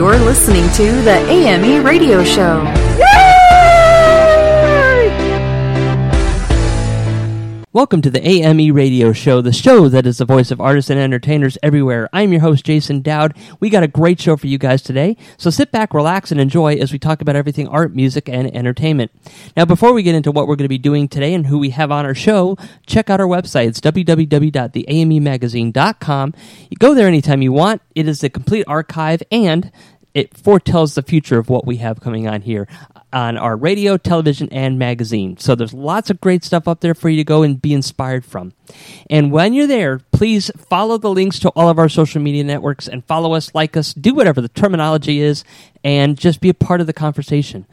You're listening to the AME Radio Show. Welcome to the AME Radio Show, the show that is the voice of artists and entertainers everywhere. I'm your host, Jason Dowd. We got a great show for you guys today, so sit back, relax, and enjoy as we talk about everything art, music, and entertainment. Now, before we get into what we're going to be doing today and who we have on our show, check out our website. It's www.theamemagazine.com. You go there anytime you want. It is the complete archive and it foretells the future of what we have coming on here on our radio, television, and magazine. So there's lots of great stuff up there for you to go and be inspired from. And when you're there, please follow the links to all of our social media networks and follow us, like us, do whatever the terminology is, and just be a part of the conversation.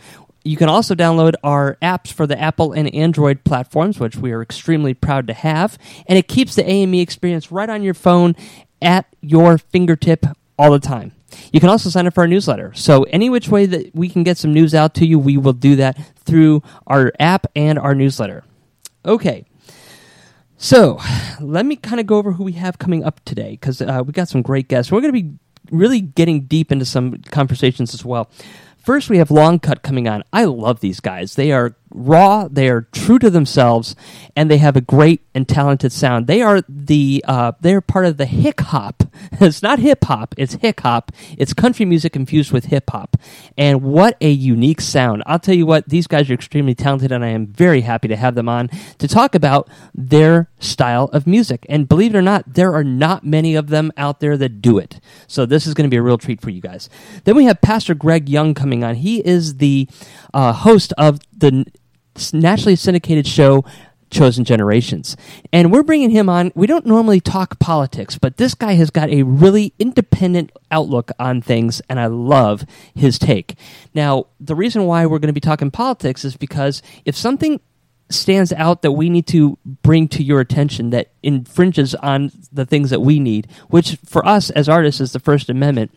You can also download our apps for the Apple and Android platforms, which we are extremely proud to have. And it keeps the AME experience right on your phone at your fingertip all the time. You can also sign up for our newsletter. So, any which way that we can get some news out to you, we will do that through our app and our newsletter. Okay. So, let me kind of go over who we have coming up today because uh, we got some great guests. We're going to be really getting deep into some conversations as well. First, we have Long Cut coming on. I love these guys. They are raw, they are true to themselves, and they have a great and talented sound. They are the uh, they're part of the hick hop. it's not hip hop, it's hick hop. It's country music infused with hip hop. And what a unique sound. I'll tell you what, these guys are extremely talented and I am very happy to have them on to talk about their style of music. And believe it or not, there are not many of them out there that do it. So this is going to be a real treat for you guys. Then we have Pastor Greg Young coming on. He is the uh, host of the nationally syndicated show chosen generations and we're bringing him on we don't normally talk politics but this guy has got a really independent outlook on things and i love his take now the reason why we're going to be talking politics is because if something stands out that we need to bring to your attention that infringes on the things that we need, which for us as artists is the First Amendment,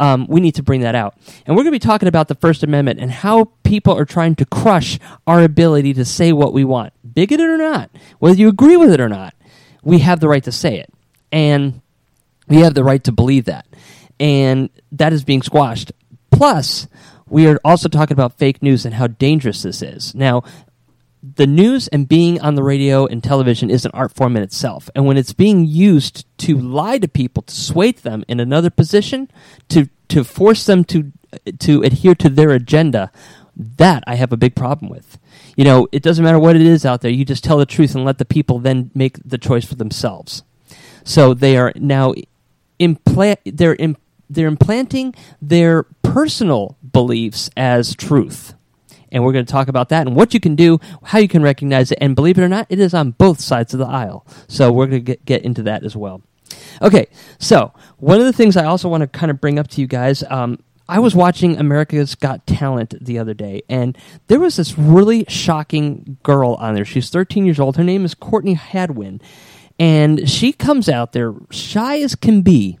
um, we need to bring that out. And we're going to be talking about the First Amendment and how people are trying to crush our ability to say what we want, bigoted or not, whether you agree with it or not. We have the right to say it, and we have the right to believe that, and that is being squashed. Plus, we are also talking about fake news and how dangerous this is. Now, the news and being on the radio and television is an art form in itself. And when it's being used to lie to people, to sway them in another position, to, to force them to, to adhere to their agenda, that I have a big problem with. You know, it doesn't matter what it is out there, you just tell the truth and let the people then make the choice for themselves. So they are now implant they're they're implanting their personal beliefs as truth and we're going to talk about that and what you can do, how you can recognize it, and believe it or not, it is on both sides of the aisle. So we're going to get, get into that as well. Okay, so one of the things I also want to kind of bring up to you guys. Um, I was watching America's Got Talent the other day, and there was this really shocking girl on there. She's 13 years old. Her name is Courtney Hadwin. And she comes out there, shy as can be,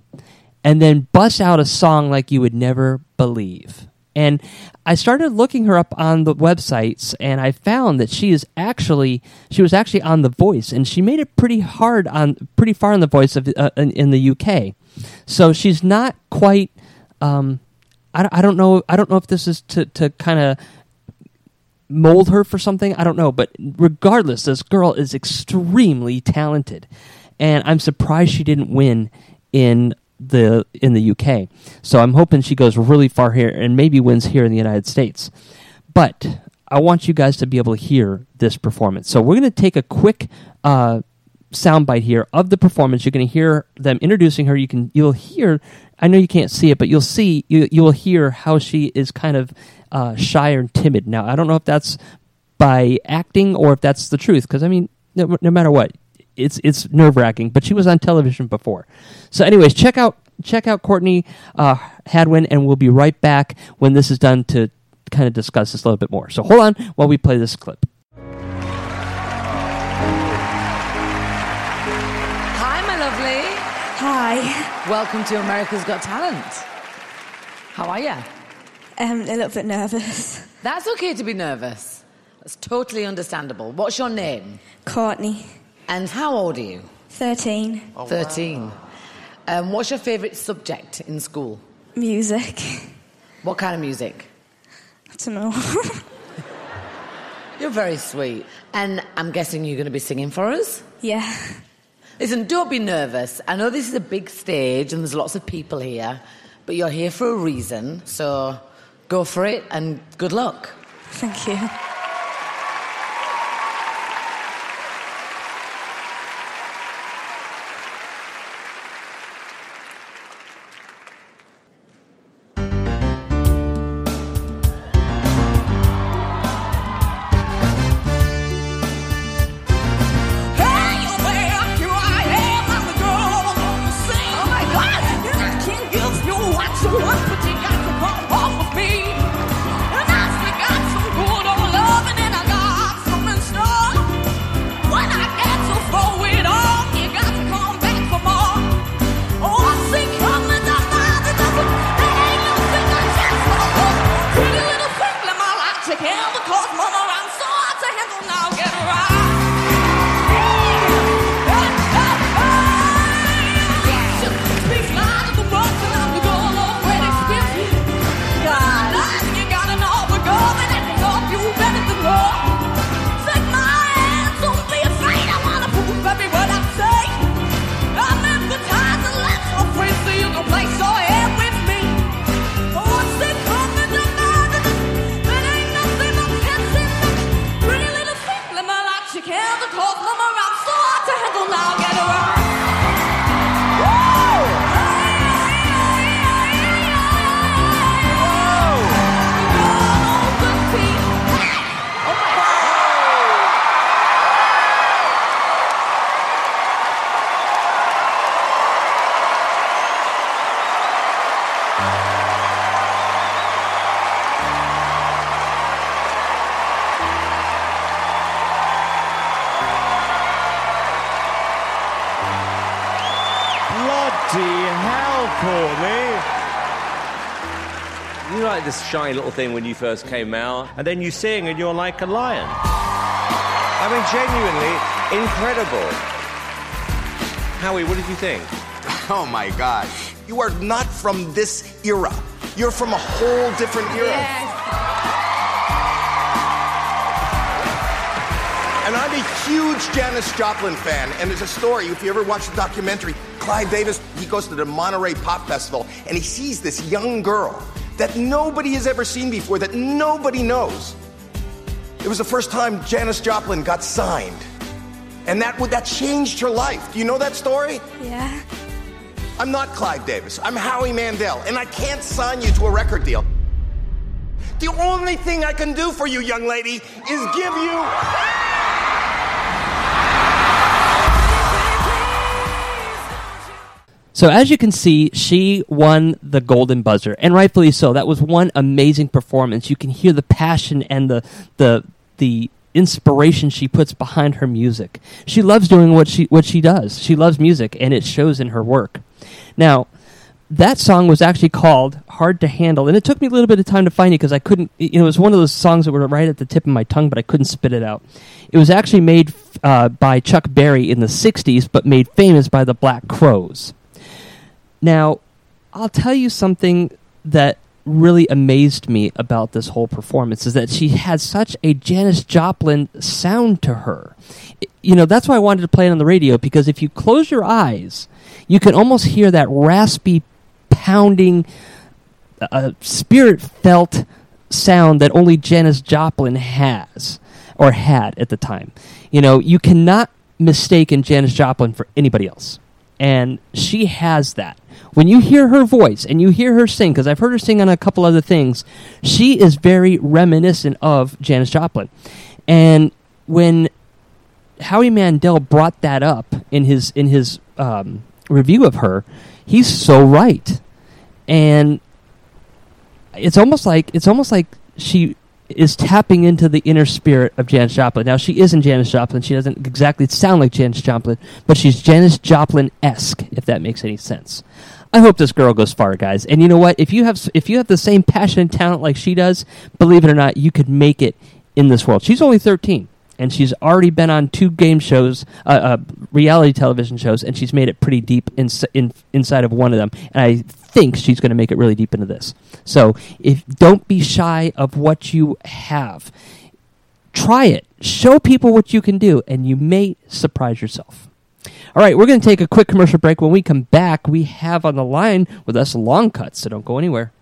and then busts out a song like you would never believe. And I started looking her up on the websites, and I found that she is actually she was actually on The Voice, and she made it pretty hard on pretty far on The Voice of uh, in, in, the UK. So she's not quite. Um, I, I don't know. I don't know if this is to to kind of mold her for something. I don't know, but regardless, this girl is extremely talented, and I'm surprised she didn't win in the in the UK. So I'm hoping she goes really far here and maybe wins here in the United States. But I want you guys to be able to hear this performance. So we're going to take a quick uh, soundbite here of the performance. You're going to hear them introducing her. You can you'll hear. I know you can't see it, but you'll see you will hear how she is kind of uh, shy and timid. Now I don't know if that's by acting or if that's the truth. Because I mean, no, no matter what, it's it's nerve wracking. But she was on television before, so anyways, check out check out Courtney uh, Hadwin, and we'll be right back when this is done to kind of discuss this a little bit more. So hold on while we play this clip. Hi. Welcome to America's Got Talent. How are you? Um, a little bit nervous. That's okay to be nervous. That's totally understandable. What's your name? Courtney, And how old are you? 13. 13. Um, what's your favourite subject in school? Music. What kind of music? I don't know. You're very sweet. And I'm guessing you're going to be singing for us? yeah. Listen, don't be nervous. I know this is a big stage and there's lots of people here, but you're here for a reason. So go for it and good luck. Thank you. Like this shy little thing when you first came out. And then you sing and you're like a lion. I mean, genuinely incredible. Howie, what did you think? Oh my God. You are not from this era. You're from a whole different era. And I'm a huge Janis Joplin fan. And there's a story, if you ever watch the documentary, Clive Davis, he goes to the Monterey Pop Festival and he sees this young girl that nobody has ever seen before, that nobody knows. It was the first time Janis Joplin got signed. And that, that changed her life. Do you know that story? Yeah. I'm not Clive Davis. I'm Howie Mandel, and I can't sign you to a record deal. The only thing I can do for you, young lady, is give you. So as you can see, she won the Golden Buzzer, and rightfully so. That was one amazing performance. You can hear the passion and the the the inspiration she puts behind her music. She loves doing what she what she does. She loves music, and it shows in her work. Now, that song was actually called "Hard to Handle," and it took me a little bit of time to find it because I couldn't. You know, it was one of those songs that were right at the tip of my tongue, but I couldn't spit it out. It was actually made uh, by Chuck Berry in the '60s, but made famous by the Black Crowes. Now, I'll tell you something that really amazed me about this whole performance is that she had such a Janis Joplin sound to her. You know, that's why I wanted to play it on the radio because if you close your eyes, you can almost hear that raspy, pounding, uh, spirit felt sound that only Janis Joplin has or had at the time. You know, you cannot mistake in Janis Joplin for anybody else. And she has that. When you hear her voice and you hear her sing, because I've heard her sing on a couple other things, she is very reminiscent of Janis Joplin. And when Howie Mandel brought that up in his in his um, review of her, he's so right, and it's almost like it's almost like she is tapping into the inner spirit of Janis Joplin. Now she isn't Janis Joplin; she doesn't exactly sound like Janis Joplin, but she's Janis Joplin esque, if that makes any sense. I hope this girl goes far, guys. And you know what? If you have if you have the same passion and talent like she does, believe it or not, you could make it in this world. She's only thirteen and she's already been on two game shows, uh, uh, reality television shows, and she's made it pretty deep in, in, inside of one of them. And I think she's going to make it really deep into this. So if don't be shy of what you have. Try it. Show people what you can do, and you may surprise yourself. All right, we're going to take a quick commercial break. When we come back, we have on the line with us long cuts, so don't go anywhere.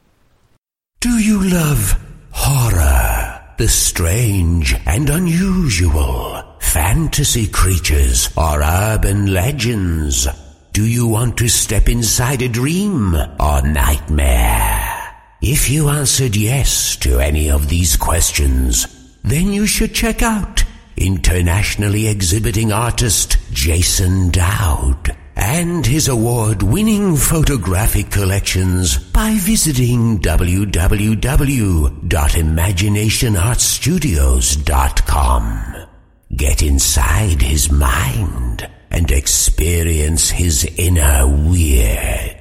Do you love horror? The strange and unusual, fantasy creatures or urban legends? Do you want to step inside a dream or nightmare? If you answered yes to any of these questions, then you should check out internationally exhibiting artist Jason Dowd and his award-winning photographic collections by visiting www.imaginationartstudios.com. Get inside his mind and experience his inner weird.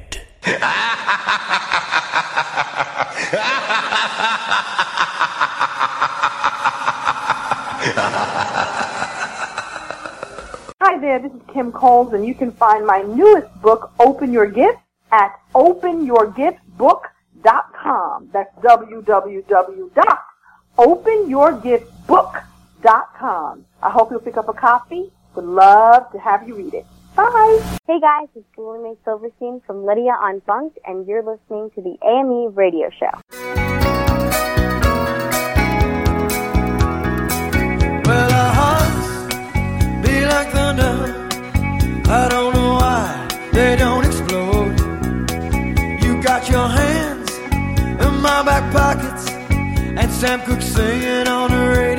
Hi there, this is Kim Coles, and you can find my newest book, Open Your Gifts, at openyourgiftsbook.com. That's www.openyourgiftsbook.com. I hope you'll pick up a copy. Would love to have you read it. Bye. Hey guys, it's Julie Mae Silverstein from Lydia on Bunk'd, and you're listening to the AME radio show. Well, our hearts be like thunder. I don't know why they don't explode. You got your hands in my back pockets, and Sam Cooke singing on the radio.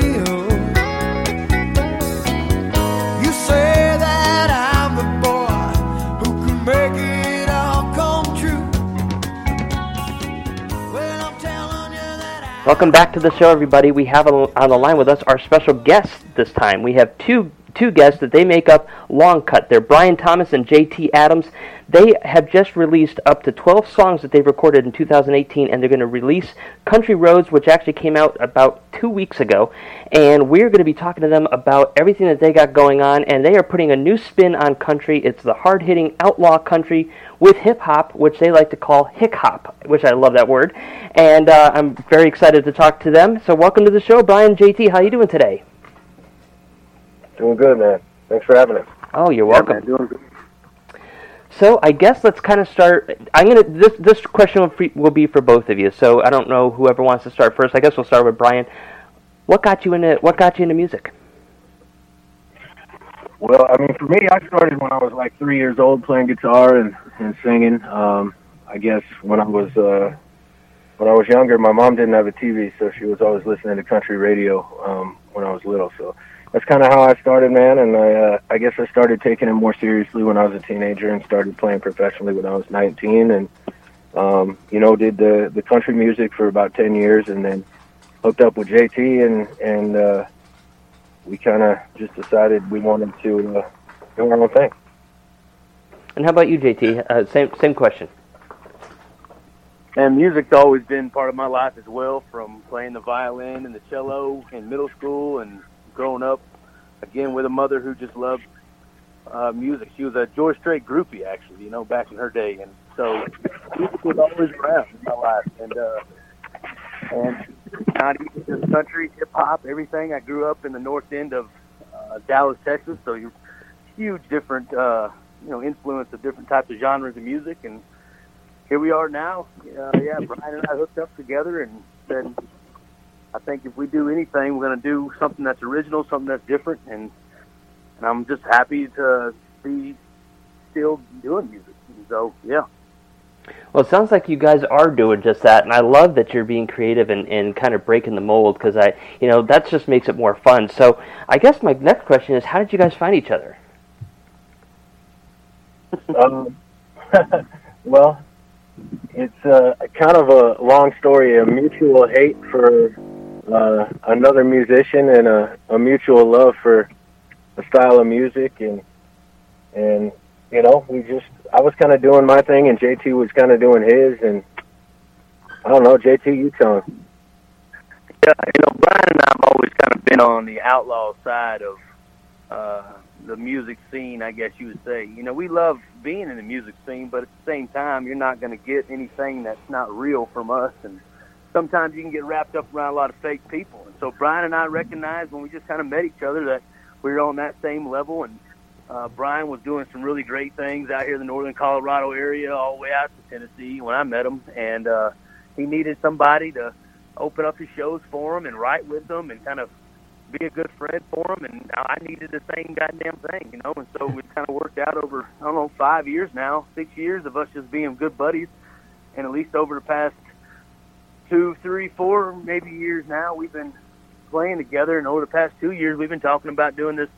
Welcome back to the show, everybody. We have on the line with us our special guests this time. We have two two guests that they make up Long Cut. They're Brian Thomas and JT Adams. They have just released up to 12 songs that they've recorded in 2018, and they're going to release Country Roads, which actually came out about two weeks ago. And we're going to be talking to them about everything that they got going on, and they are putting a new spin on country. It's the hard hitting outlaw country with hip hop, which they like to call hick hop, which I love that word. And uh, I'm very excited to talk to them. So, welcome to the show, Brian, JT. How you doing today? Doing good, man. Thanks for having us. Oh, you're Yeah, welcome. man, doing good. So I guess let's kind of start. I'm gonna this this question will, free, will be for both of you. So I don't know whoever wants to start first. I guess we'll start with Brian. What got you into What got you into music? Well, I mean, for me, I started when I was like three years old playing guitar and, and singing. Um, I guess when I was uh, when I was younger, my mom didn't have a TV, so she was always listening to country radio um, when I was little. So that's kind of how I started, man. And I uh, I guess I started taking it more seriously when I was a teenager and started playing professionally when I was 19. And um, you know, did the the country music for about 10 years, and then hooked up with JT and and uh, we kind of just decided we wanted to uh, do our own thing. And how about you, JT? Uh, same same question. And music's always been part of my life as well, from playing the violin and the cello in middle school and growing up again with a mother who just loved uh, music. She was a George Strait groupie, actually, you know, back in her day, and so music was always around in my life. And uh, and not just country, hip hop, everything. I grew up in the north end of uh, Dallas, Texas, so you huge different uh, you know influence of different types of genres of music and here we are now. Uh, yeah, Brian and I hooked up together and said, I think if we do anything, we're going to do something that's original, something that's different, and and I'm just happy to be still doing music. So yeah, Well, it sounds like you guys are doing just that, and I love that you're being creative and, and kind of breaking the mold because I, you know, that just makes it more fun. So I guess my next question is, how did you guys find each other? um, well, it's uh, kind of a long story. A mutual hate for uh, another musician and a, a mutual love for a style of music, and and you know, we just I was kind of doing my thing, and JT was kind of doing his, and I don't know, JT, you tell him. Yeah, you know, Brian and I've always kind of been on the outlaw side of uh, the music scene, I guess you would say. You know, we love being in the music scene, but at the same time, you're not going to get anything that's not real from us. And sometimes you can get wrapped up around a lot of fake people. And so Brian and I recognized when we just kind of met each other that we were on that same level. And uh, Brian was doing some really great things out here in the northern Colorado area, all the way out to Tennessee when I met him. And uh, he needed somebody to open up his shows for him and write with them and kind of be a good friend for him. And I needed the same goddamn thing, you know. And so we kind of worked out over I don't know five years now, six years of us just being good buddies. And at least over the past two, three, four, maybe years now, we've been playing together. And over the past two years, we've been talking about doing this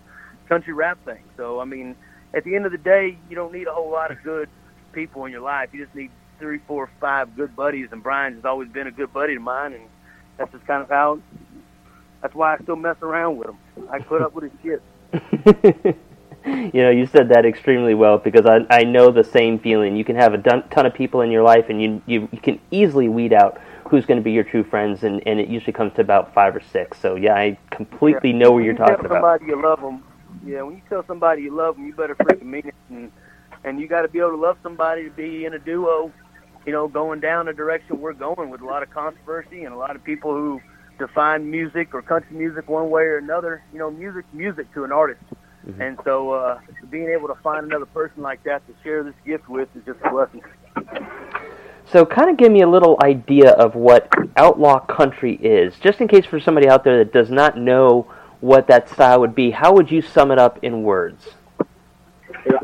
country rap thing. So I mean, at the end of the day, you don't need a whole lot of good people in your life. You just need three, four, five good buddies. And Brian has always been a good buddy of mine, and that's just kind of how. That's why I still mess around with him. I put up with his shit. you know, you said that extremely well because I I know the same feeling. You can have a ton, ton of people in your life, and you you, you can easily weed out who's going to be your true friends, and and it usually comes to about five or six. So yeah, I completely know what you're you talking tell about. somebody you love them, yeah. When you tell somebody you love them, you better freaking mean it, and and you got to be able to love somebody to be in a duo. You know, going down the direction we're going with a lot of controversy and a lot of people who define music or country music one way or another. You know, music, music to an artist. And so, uh, being able to find another person like that to share this gift with is just a blessing. So, kind of give me a little idea of what outlaw country is, just in case for somebody out there that does not know what that style would be. How would you sum it up in words?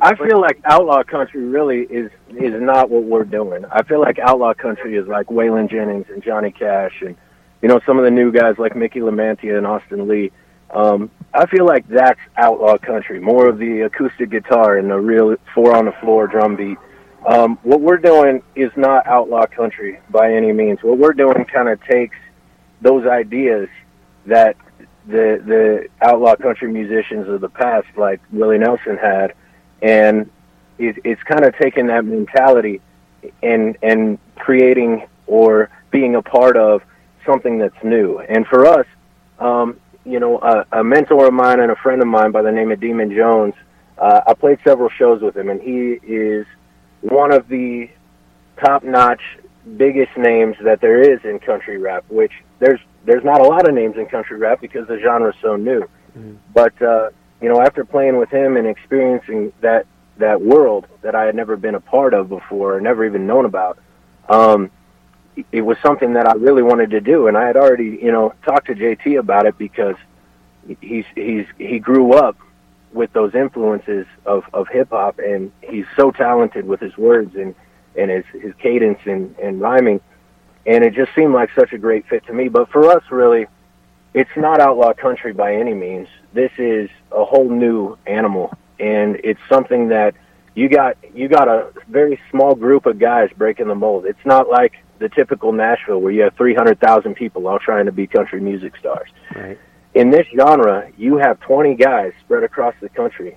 I feel like outlaw country really is is not what we're doing. I feel like outlaw country is like Waylon Jennings and Johnny Cash and you know some of the new guys like Mickey Lamantia and Austin Lee. Um, I feel like that's outlaw country, more of the acoustic guitar and the real four on the floor drum beat. Um, what we're doing is not outlaw country by any means. What we're doing kind of takes those ideas that the the outlaw country musicians of the past, like Willie Nelson, had, and it, it's kind of taking that mentality and and creating or being a part of something that's new. And for us, um, you know, a, a mentor of mine and a friend of mine by the name of Demun Jones, uh, I played several shows with him, and he is one of the top-notch, biggest names that there is in country rap. Which there's there's not a lot of names in country rap because the genre is so new. But uh, you know, after playing with him and experiencing that that world that I had never been a part of before, or never even known about, um, it- it was something that I really wanted to do. And I had already, you know, talked to JT about it because he's he's he grew up with those influences of of hip hop, and he's so talented with his words and and his his cadence and and rhyming, and it just seemed like such a great fit to me. But for us, really, it's not outlaw country by any means. This is a whole new animal, and it's something that you got you got a very small group of guys breaking the mold. It's not like the typical Nashville where you have 300,000 people all trying to be country music stars. Right. In this genre, you have 20 guys spread across the country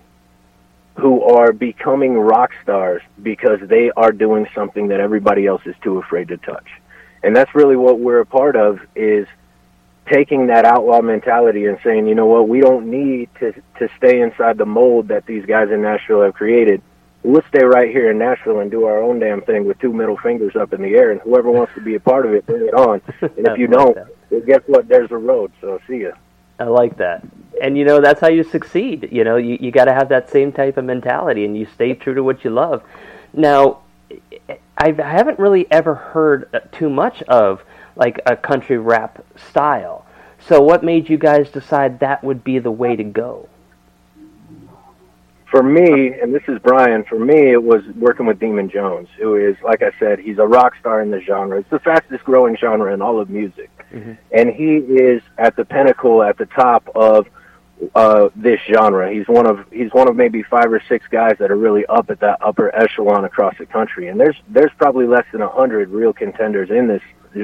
who are becoming rock stars because they are doing something that everybody else is too afraid to touch. And that's really what we're a part of is taking that outlaw mentality and saying, you know what, we don't need to to stay inside the mold that these guys in Nashville have created. We'll stay right here in Nashville and do our own damn thing with two middle fingers up in the air, and whoever wants to be a part of it, bring it on. And if you don't, well, guess what? There's a road. So see ya. I like that. And you know, that's how you succeed. You know, you, you got to have that same type of mentality and you stay true to what you love. Now, I haven't really ever heard uh, too much of like a country rap style. So what made you guys decide that would be the way to go? For me, and this is Brian, for me, it was working with Demun Jones, who is, like I said, he's a rock star in the genre. It's the fastest growing genre in all of music. and he is at the pinnacle, at the top of uh, this genre. He's one of he's one of maybe five or six guys that are really up at that upper echelon across the country. And there's there's probably less than a hundred real contenders in this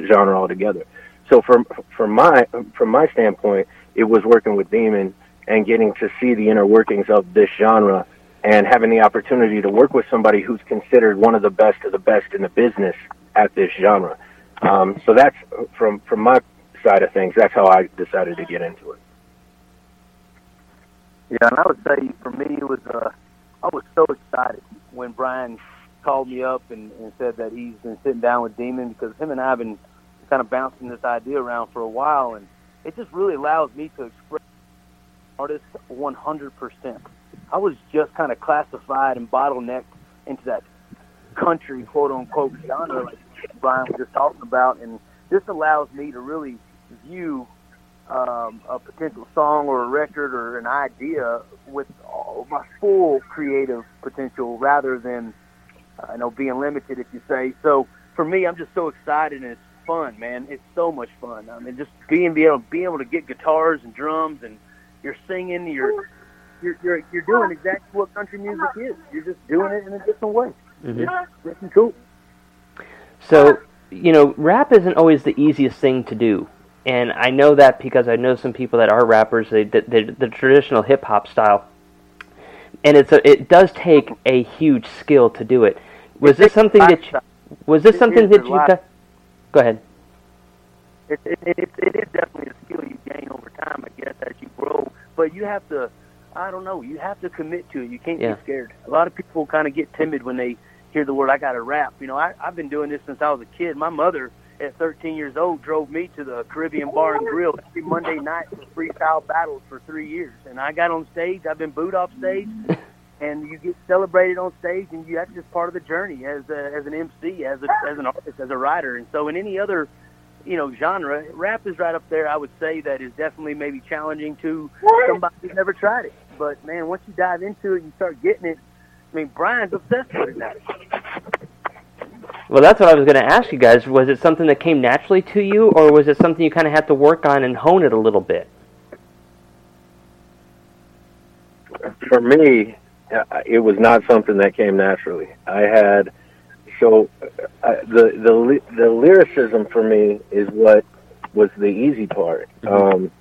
genre altogether. So from from my from my standpoint, it was working with Demun and getting to see the inner workings of this genre and having the opportunity to work with somebody who's considered one of the best of the best in the business at this genre. Um, so that's from from my side of things. That's how I decided to get into it. Yeah, and I would say for me it was uh, I was so excited when Brian called me up and, and said that he's been sitting down with Demun because him and I have been kind of bouncing this idea around for a while, and it just really allows me to express artist 100%. I was just kind of classified and bottlenecked into that country quote unquote genre like Brian was just talking about, and this allows me to really view um, a potential song or a record or an idea with all my full creative potential rather than uh, you know being limited, if you say. So for me, I'm just so excited and it's fun, man. It's so much fun. I mean, just being be able being able to get guitars and drums and you're singing, you're you're you're, you're doing exactly what country music is. You're just doing it in a different way. Mhm. It's, it's cool. So, you know, rap isn't always the easiest thing to do. And I know that because I know some people that are rappers, they, they, they the traditional hip hop style. And it's a, it does take a huge skill to do it. Was this something that you, was this It something that you got? Go ahead. it, it, it, it is definitely a skill you gain over time, I guess, as you grow. But you have to, I don't know, you have to commit to it. You can't Yeah. be scared. A lot of people kind of get timid when they hear the word, I got to rap. You know, I, I've been doing this since I was a kid. My mother, at 13 years old, drove me to the Caribbean Bar and Grill every Monday night for freestyle battles for three years. And I got on stage. I've been booed off stage. And you get celebrated on stage, and you, that's just part of the journey as a, as an MC, as a, as an artist, as a writer. And so, in any other you know, genre, rap is right up there. I would say that is definitely maybe challenging to somebody who's never tried it. But man, once you dive into it you start getting it, I mean, Brian's obsessed with it now. Well, that's what I was going to ask you guys. Was it something that came naturally to you, or was it something you kind of had to work on and hone it a little bit? for me, uh, it was not something that came naturally. I had so uh, the the the lyricism for me is what was the easy part. Um,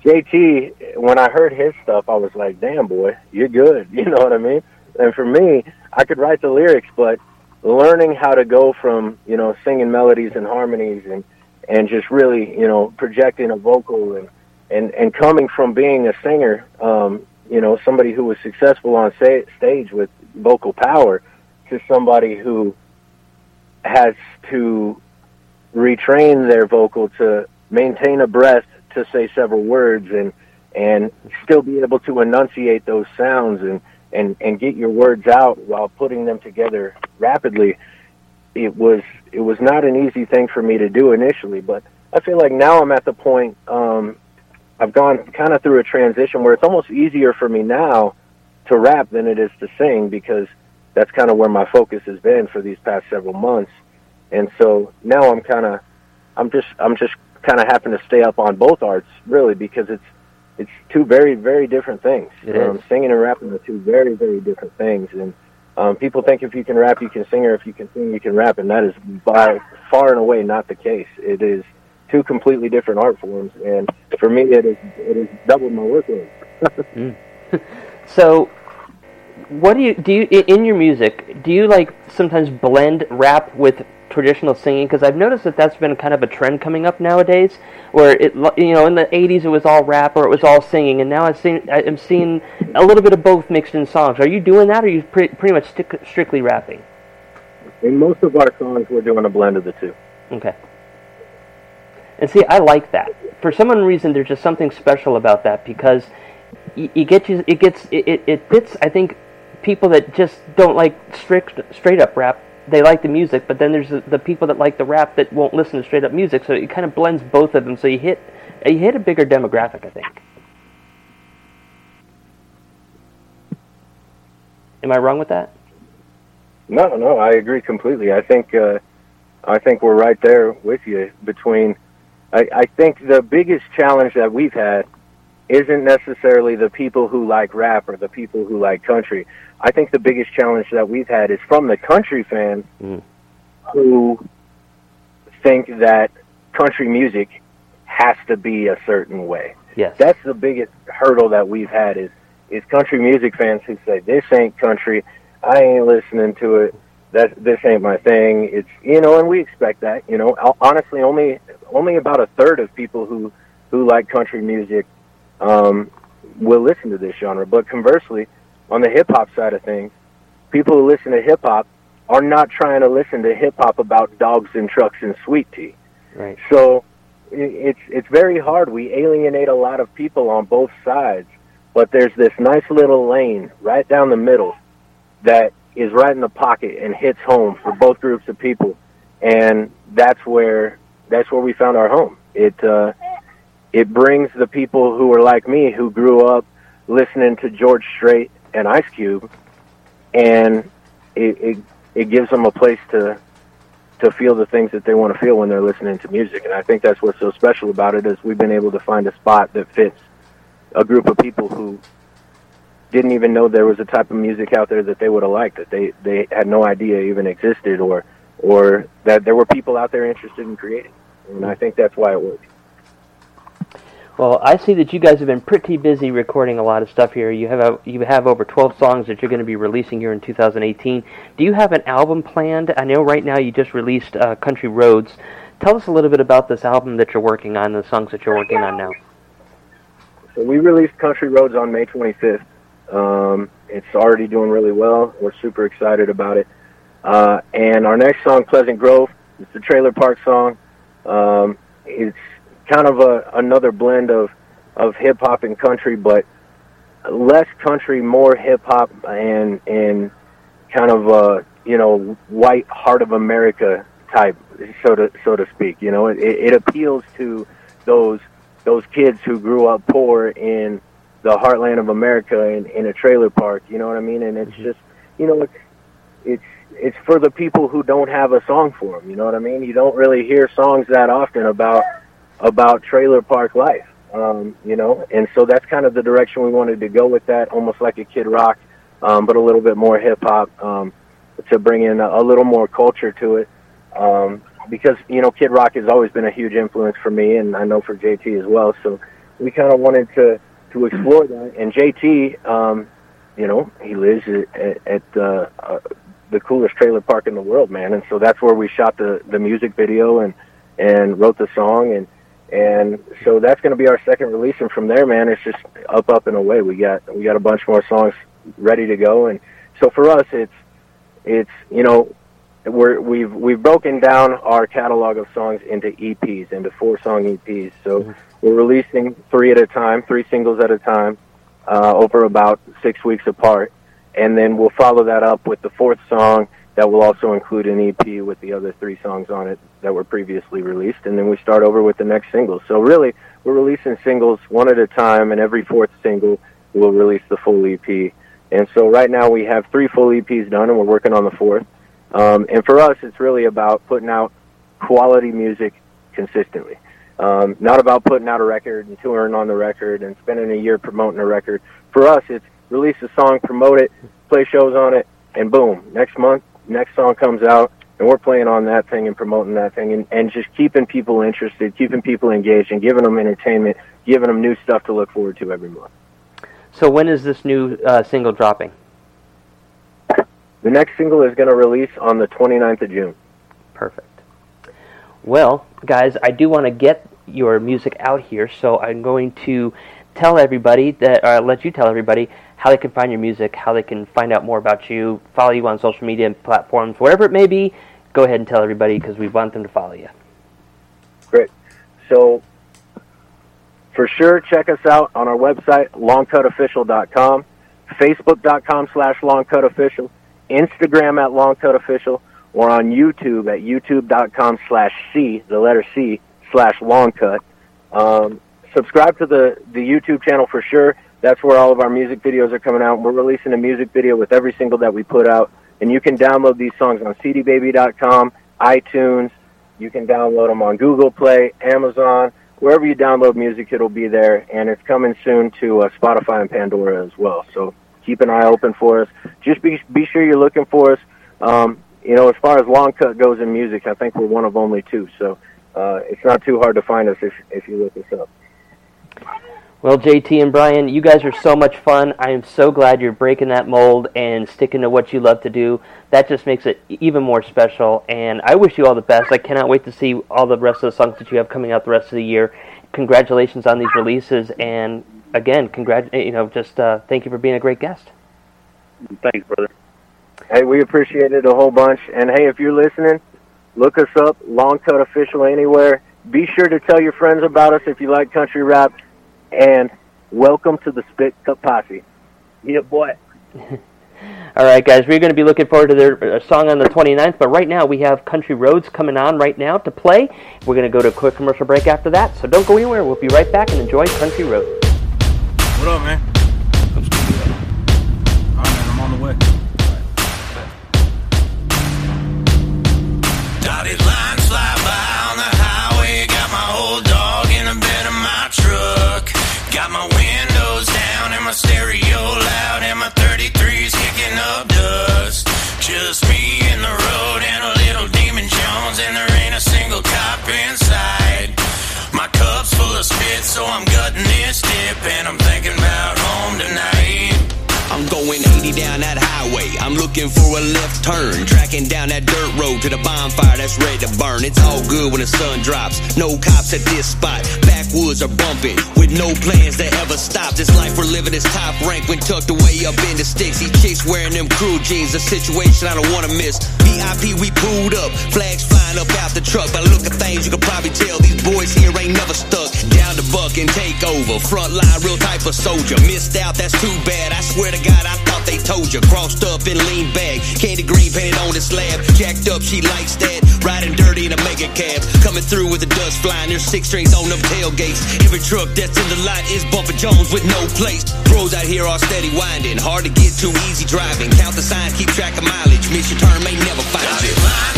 JT, when I heard his stuff, I was like, "Damn, boy, you're good." You know what I mean? And for me, I could write the lyrics, but learning how to go from you know singing melodies and harmonies and and just really you know projecting a vocal and and and coming from being a singer, um, you know, somebody who was successful on sa- stage with vocal power, to somebody who has to retrain their vocal to maintain a breath to say several words and and still be able to enunciate those sounds and and and get your words out while putting them together rapidly it was it was not an easy thing for me to do initially but i feel like now i'm at the point um i've gone kind of through a transition where it's almost easier for me now to rap than it is to sing because that's kind of where my focus has been for these past several months. And so now i'm kind of i'm just i'm just kind of having to stay up on both arts really because it's it's two very very different things. Um, singing and rapping are two very very different things. And um, people think if you can rap you can sing or if you can sing you can rap. And that is by far and away not the case. It is two completely different art forms. And for me it is it has doubled my workload. Mm. So, what do you do? You, in your music, do you like sometimes blend rap with traditional singing? Because I've noticed that that's been kind of a trend coming up nowadays, where it you know in the '80s it was all rap or it was all singing, and now I've seen I'm seeing a little bit of both mixed in songs. Are you doing that, or are you pre- pretty much stick, strictly rapping? in most of our songs we're doing a blend of the two Okay. And see, I like that. For some reason, there's just something special about that because you, you get you, it gets it, it, it fits. I think people that just don't like strict straight up rap, they like the music, but then there's the, the people that like the rap that won't listen to straight up music. So it kind of blends both of them. So you hit you hit a bigger demographic, I think. Am I wrong with that? No, no, I agree completely. I think uh, I think we're right there with you between. I, I think the biggest challenge that we've had isn't necessarily the people who like rap or the people who like country. I think the biggest challenge that we've had is from the country fans who think that country music has to be a certain way. Yes. That's the biggest hurdle that we've had is is country music fans who say this ain't country, I ain't listening to it. That this ain't my thing. It's you know, and we expect that. You know, honestly, only only about a third of people who who like country music um, will listen to this genre. But conversely, on the hip hop side of things, people who listen to hip hop are not trying to listen to hip hop about dogs and trucks and sweet tea. Right. So it's it's very hard. We alienate a lot of people on both sides, but there's this nice little lane right down the middle that is right in the pocket and hits home for both groups of people, and that's where that's where we found our home. It uh, it brings the people who are like me, who grew up listening to George Strait and Ice Cube, and it it, it gives them a place to to feel the things that they want to feel when they're listening to music. And I think that's what's so special about it is we've been able to find a spot that fits a group of people who didn't even know there was a type of music out there that they would have liked that they they had no idea even existed or or that there were people out there interested in creating. And I think that's why it works. Well, I see that you guys have been pretty busy recording a lot of stuff here. You have a, you have over 12 songs that you're going to be releasing here in 2018. Do you have an album planned? I know right now you just released uh, Country Roads. Tell us a little bit about this album that you're working on, the songs that you're working on now. So we released Country Roads on May 25th. Um, it's already doing really well. We're super excited about it. Uh, and our next song, Pleasant Grove, it's the Trailer Park song. Um, it's kind of a another blend of of hip hop and country, but less country, more hip hop, and and kind of uh, you know white heart of America type, so to so to speak. You know, it, it appeals to those those kids who grew up poor in the heartland of America in, in a trailer park. You know what I mean? And it's just you know it's it's it's for the people who don't have a song for them. You know what I mean? You don't really hear songs that often about about trailer park life. Um, you know, and so that's kind of the direction we wanted to go with that, almost like a Kid Rock, um, but a little bit more hip hop um, to bring in a, a little more culture to it. Um, because you know, Kid Rock has always been a huge influence for me, and I know for JT as well. So we kind of wanted to to explore that. And JT, um, you know, he lives at, at uh, uh, the coolest trailer park in the world, man. And so that's where we shot the the music video and and wrote the song and and so that's going to be our second release and from there man it's just up up and away. We got we got a bunch more songs ready to go and so for us it's it's you know we're we've we've broken down our catalog of songs into EPs into four song EPs so we're releasing three at a time three singles at a time uh, over about six weeks apart. And then we'll follow that up with the fourth song that will also include an EP with the other three songs on it that were previously released, and then we start over with the next single. So really, we're releasing singles one at a time, and every fourth single we'll release the full EP. And so right now we have three full EPs done, and we're working on the fourth. Um, and for us, it's really about putting out quality music consistently. Um, not about putting out a record and touring on the record and spending a year promoting a record. For us, it's release a song, promote it, play shows on it, and boom, next month, next song comes out, and we're playing on that thing and promoting that thing, and, and just keeping people interested, keeping people engaged, and giving them entertainment, giving them new stuff to look forward to every month. So when is this new uh, single dropping? The next single is going to release on the 29th of June. Perfect. Well, guys, I do want to get your music out here, so I'm going to tell everybody that, or let you tell everybody how they can find your music, how they can find out more about you, follow you on social media and platforms, whatever it may be. Go ahead and tell everybody because we want them to follow you. Great. So, for sure, check us out on our website, longcutofficial.com, facebook.com slash longcutofficial, Instagram at longcutofficial, or on YouTube at youtube.com slash C, the letter C, slash longcut. Um, subscribe to the, the YouTube channel for sure. That's where all of our music videos are coming out. We're releasing a music video with every single that we put out. And you can download these songs on cdbaby.com, iTunes. You can download them on Google Play, Amazon, wherever you download music, it'll be there, and it's coming soon to uh, Spotify and Pandora as well. So keep an eye open for us. Just be be sure you're looking for us. Um, you know, as far as long cut goes in music, I think we're one of only two. So uh, it's not too hard to find us if if you look us up. Well, JT and Brian, you guys are so much fun. I am so glad you're breaking that mold and sticking to what you love to do. That just makes it even more special. And I wish you all the best. I cannot wait to see all the rest of the songs that you have coming out the rest of the year. Congratulations on these releases, and again, congrat. You know, just uh, thank you for being a great guest. Thanks, brother. Hey, we appreciate it a whole bunch. And hey, if you're listening, look us up, Long Cut Official anywhere. Be sure to tell your friends about us if you like country rap. And welcome to the Spit Cup Posse. Yeah, boy. All right, guys, we're going to be looking forward to their uh, song on the 29th, but right now we have Country Roads coming on right now to play. We're going to go to a quick commercial break after that, so don't go anywhere. We'll be right back and enjoy Country Roads. What up, man? And I'm thinking about home tonight. I'm going 80 down that highway. I'm looking for a left turn. Tracking down that dirt road to the bonfire that's ready to burn. It's all good when the sun drops. No cops at this spot. Backwoods are bumping with no plans to ever stop. This life we're living is top rank when tucked away up in the sticks. These chicks wearing them crew jeans. A situation I don't want to miss. VIP, we pulled up. Flags flying up out the truck. By the look of things, you can probably tell these boys here ain't never stuck. Over. Front line, real type of soldier. Missed out, that's too bad. I swear to God, I thought they told you. Crossed up in lean back. Candy green painted on the slab. Jacked up, she likes that. Riding dirty in a mega cab. Coming through with the dust flying. There's six strings on them tailgates. Every truck that's in the lot is Bumper Jones with no place. Bros out here are steady winding. Hard to get to, easy driving. Count the signs, keep track of mileage. Miss your turn, may never find you.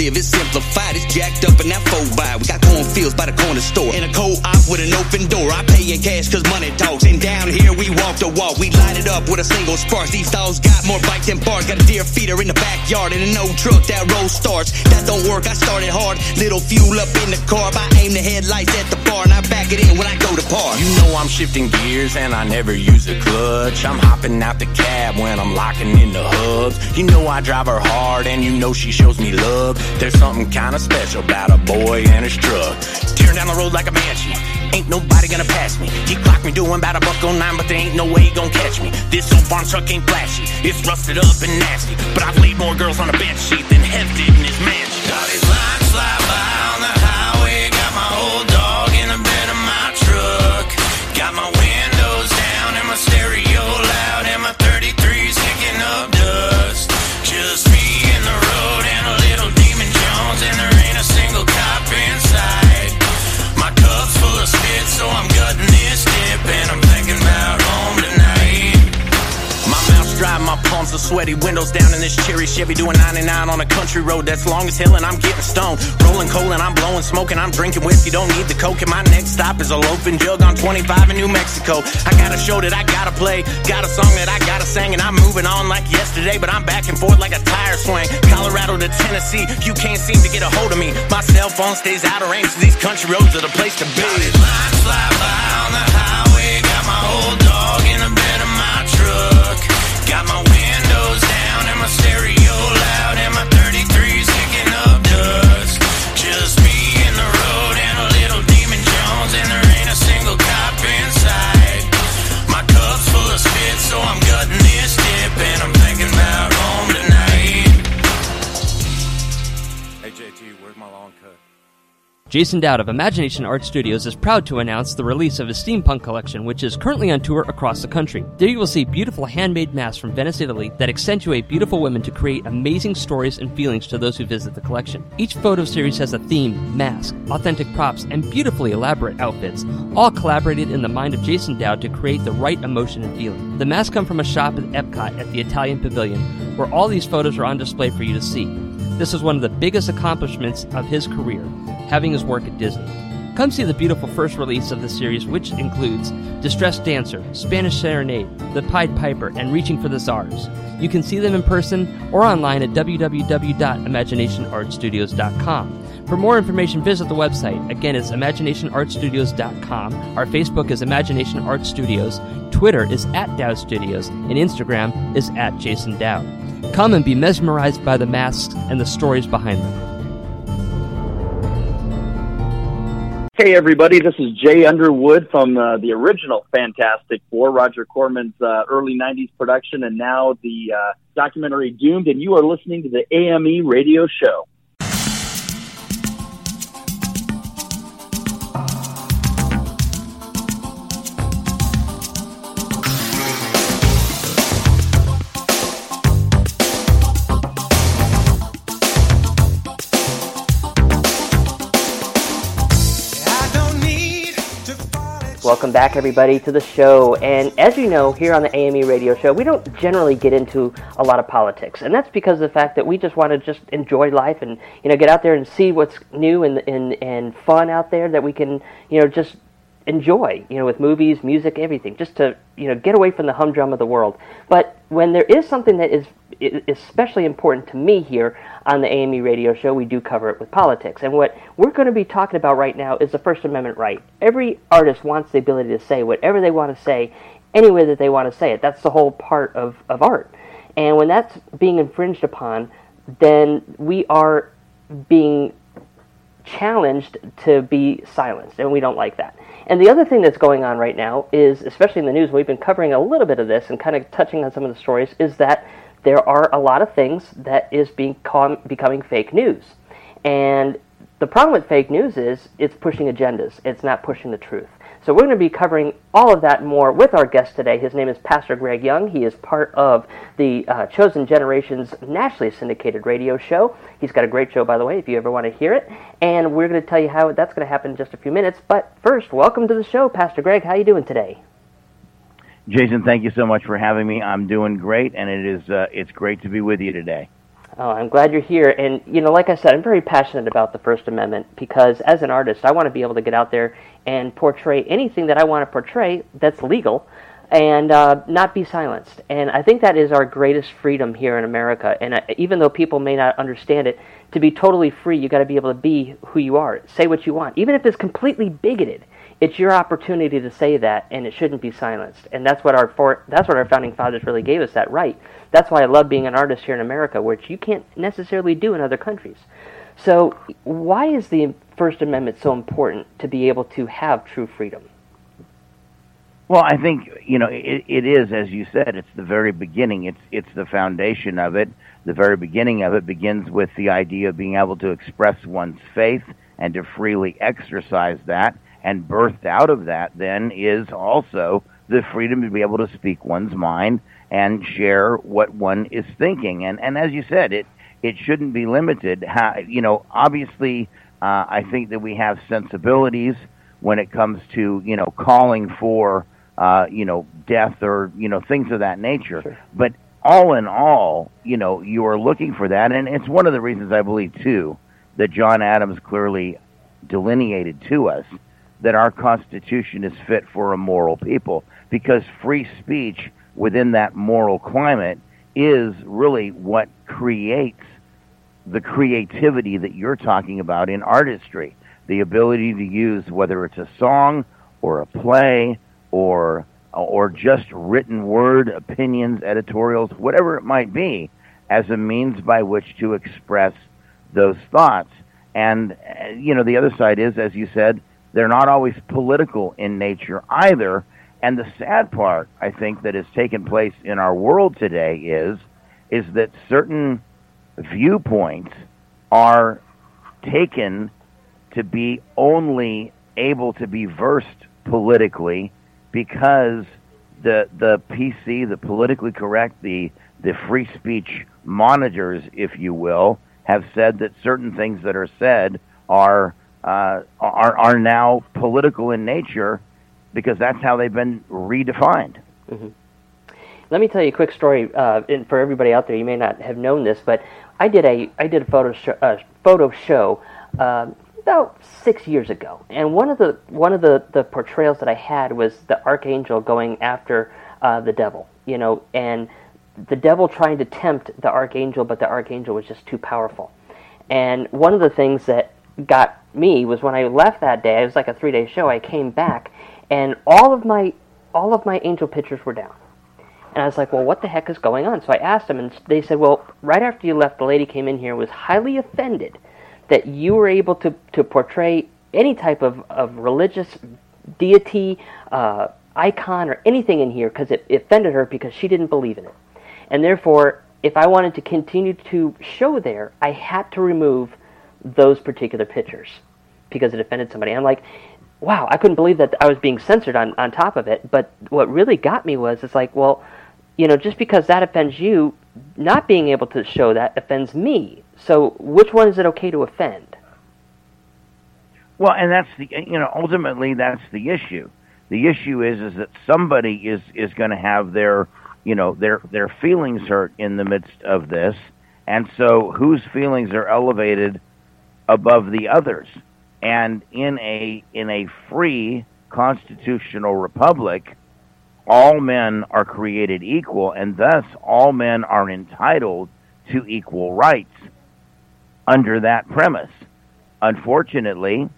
Live is simplified, it's jacked up in that 4 by. We got cornfields by the corner store and a co-op with an open door. I pay in cash cause money talks. And down here walk the walk, we light it up with a single spark. These dogs got more bite than bark. Got a deer feeder in the backyard and an old truck that rolls starts. That don't work, I started hard. Little fuel up in the carb. I aim the headlights at the bar and I back it in when I go to park. You know I'm shifting gears and I never use a clutch. I'm hopping out the cab when I'm locking in the hubs. You know I drive her hard and you know she shows me love. There's something kinda special about a boy and his truck. Tearing down the road like a banshee. Ain't nobody gonna pass me. He clocked me doing about a buck on nine, but there ain't no way he gon' catch me. This old farm truck ain't flashy. It's rusted up and nasty. But I've laid more girls on a bench seat than Hef did in his mansion. Dotted lines fly by palms are sweaty. Windows down in this cherry Chevy, doing 99 on a country road that's long as hell, and I'm getting stoned. Rolling coal and I'm blowing smoke, and I'm drinking whiskey. Don't need the coke. And my next stop is a Loaf 'N Jug on 25 in New Mexico. I got a show that I gotta play, got a song that I gotta sing, and I'm moving on like yesterday, but I'm back and forth like a tire swing. Colorado to Tennessee, you can't seem to get a hold of me. My cell phone stays out of range, so these country roads are the place to be. Lines fly by down Jason Dowd of Imagination Art Studios is proud to announce the release of his steampunk collection, which is currently on tour across the country. There you will see beautiful handmade masks from Venice, Italy that accentuate beautiful women to create amazing stories and feelings to those who visit the collection. Each photo series has a theme, mask, authentic props, and beautifully elaborate outfits, all collaborated in the mind of Jason Dowd to create the right emotion and feeling. The masks come from a shop at Epcot at the Italian Pavilion, where all these photos are on display for you to see. This is one of the biggest accomplishments of his career, having his work at Disney. Come see the beautiful first release of the series, which includes Distressed Dancer, Spanish Serenade, The Pied Piper, and Reaching for the Stars. You can see them in person or online at www.imaginationartstudios.com. For more information, visit the website. Again, it's imaginationartstudios.com. Our Facebook is Imagination Art Studios, Twitter is at Dowd Studios, and Instagram is at Jason Dowd. Come and be mesmerized by the masks and the stories behind them. Hey, everybody, this is Jay Underwood from uh, the original Fantastic Four, Roger Corman's uh, early 90s production, and now the uh, documentary Doomed, and you are listening to the AME radio show. Welcome back, everybody, to the show. And as you know, here on the AME radio show, we don't generally get into a lot of politics, and that's because of the fact that we just want to just enjoy life and you know get out there and see what's new and and and fun out there that we can you know just enjoy you know with movies, music, everything, just to you know get away from the humdrum of the world. But when there is something that is especially important to me here on the AME radio show, we do cover it with politics. And what we're going to be talking about right now is the First Amendment right. Every artist wants the ability to say whatever they want to say, any way that they want to say it. That's the whole part of, of art. And when that's being infringed upon, then we are being challenged to be silenced, and we don't like that. And the other thing that's going on right now is, especially in the news, we've been covering a little bit of this and kind of touching on some of the stories, is that there are a lot of things that is being com- becoming fake news. And the problem with fake news is it's pushing agendas, it's not pushing the truth. So we're going to be covering all of that more with our guest today. His name is Pastor Greg Young. He is part of the uh, Chosen Generations nationally syndicated radio show. He's got a great show, by the way, if you ever want to hear it. And we're going to tell you how that's going to happen in just a few minutes. But first, welcome to the show, Pastor Greg. How are you doing today? Jason, thank you so much for having me. I'm doing great, and it is uh, it's great to be with you today. Oh, I'm glad you're here. And, you know, like I said, I'm very passionate about the First Amendment because as an artist, I want to be able to get out there and portray anything that I want to portray that's legal and uh, not be silenced. And I think that is our greatest freedom here in America. And uh, even though people may not understand it, to be totally free, you got to be able to be who you are, say what you want, even if it's completely bigoted. It's your opportunity to say that, and it shouldn't be silenced. And that's what our for, that's what our founding fathers really gave us that right. That's why I love being an artist here in America, which you can't necessarily do in other countries. So, why is the First Amendment so important to be able to have true freedom? Well, I think you know it, it is, as you said, it's the very beginning. It's it's the foundation of it. The very beginning of it begins with the idea of being able to express one's faith and to freely exercise that. And birthed out of that, then, is also the freedom to be able to speak one's mind and share what one is thinking. And and as you said, it it shouldn't be limited. How, you know, obviously, uh, I think that we have sensibilities when it comes to you know calling for uh, you know death or you know things of that nature. But all in all, you know, you are looking for that, and it's one of the reasons I believe too that John Adams clearly delineated to us that our Constitution is fit for a moral people because free speech within that moral climate is really what creates the creativity that you're talking about in artistry. The ability to use whether it's a song or a play or or just written word opinions, editorials, whatever it might be, as a means by which to express those thoughts. And you know, the other side is, as you said, they're not always political in nature either. And the sad part, I think, that has taken place in our world today is, is that certain viewpoints are taken to be only able to be versed politically because the the PC, the politically correct, the the free speech monitors, if you will, have said that certain things that are said are uh, are are now political in nature because that's how they've been redefined. hmm Let me tell you a quick story, uh, and for everybody out there. You may not have known this, but I did a I did a photo show, uh, photo show um, about six years ago, and one of the one of the, the portrayals that I had was the archangel going after uh, the devil. You know, and the devil trying to tempt the archangel, but the archangel was just too powerful. And one of the things that got me was when I left that day. It was like a three day show. I came back, and all of my all of my angel pictures were down. And I was like, well, what the heck is going on? So I asked them, and they said, well, right after you left, the lady came in here and was highly offended that you were able to, to portray any type of, of religious deity, uh, icon, or anything in here because it, it offended her because she didn't believe in it. And therefore, if I wanted to continue to show there, I had to remove those particular pictures because it offended somebody. I'm like, wow, I couldn't believe that I was being censored on, on top of it. But what really got me was it's like, well, you know, just because that offends you, not being able to show that offends me. So which one is it okay to offend? Well, and that's the you know ultimately that's the issue. The issue is is that somebody is is going to have their you know their their feelings hurt in the midst of this, and so whose feelings are elevated above the others? And in a in a free constitutional republic, all men are created equal, and thus all men are entitled to equal rights under that premise. Unfortunately,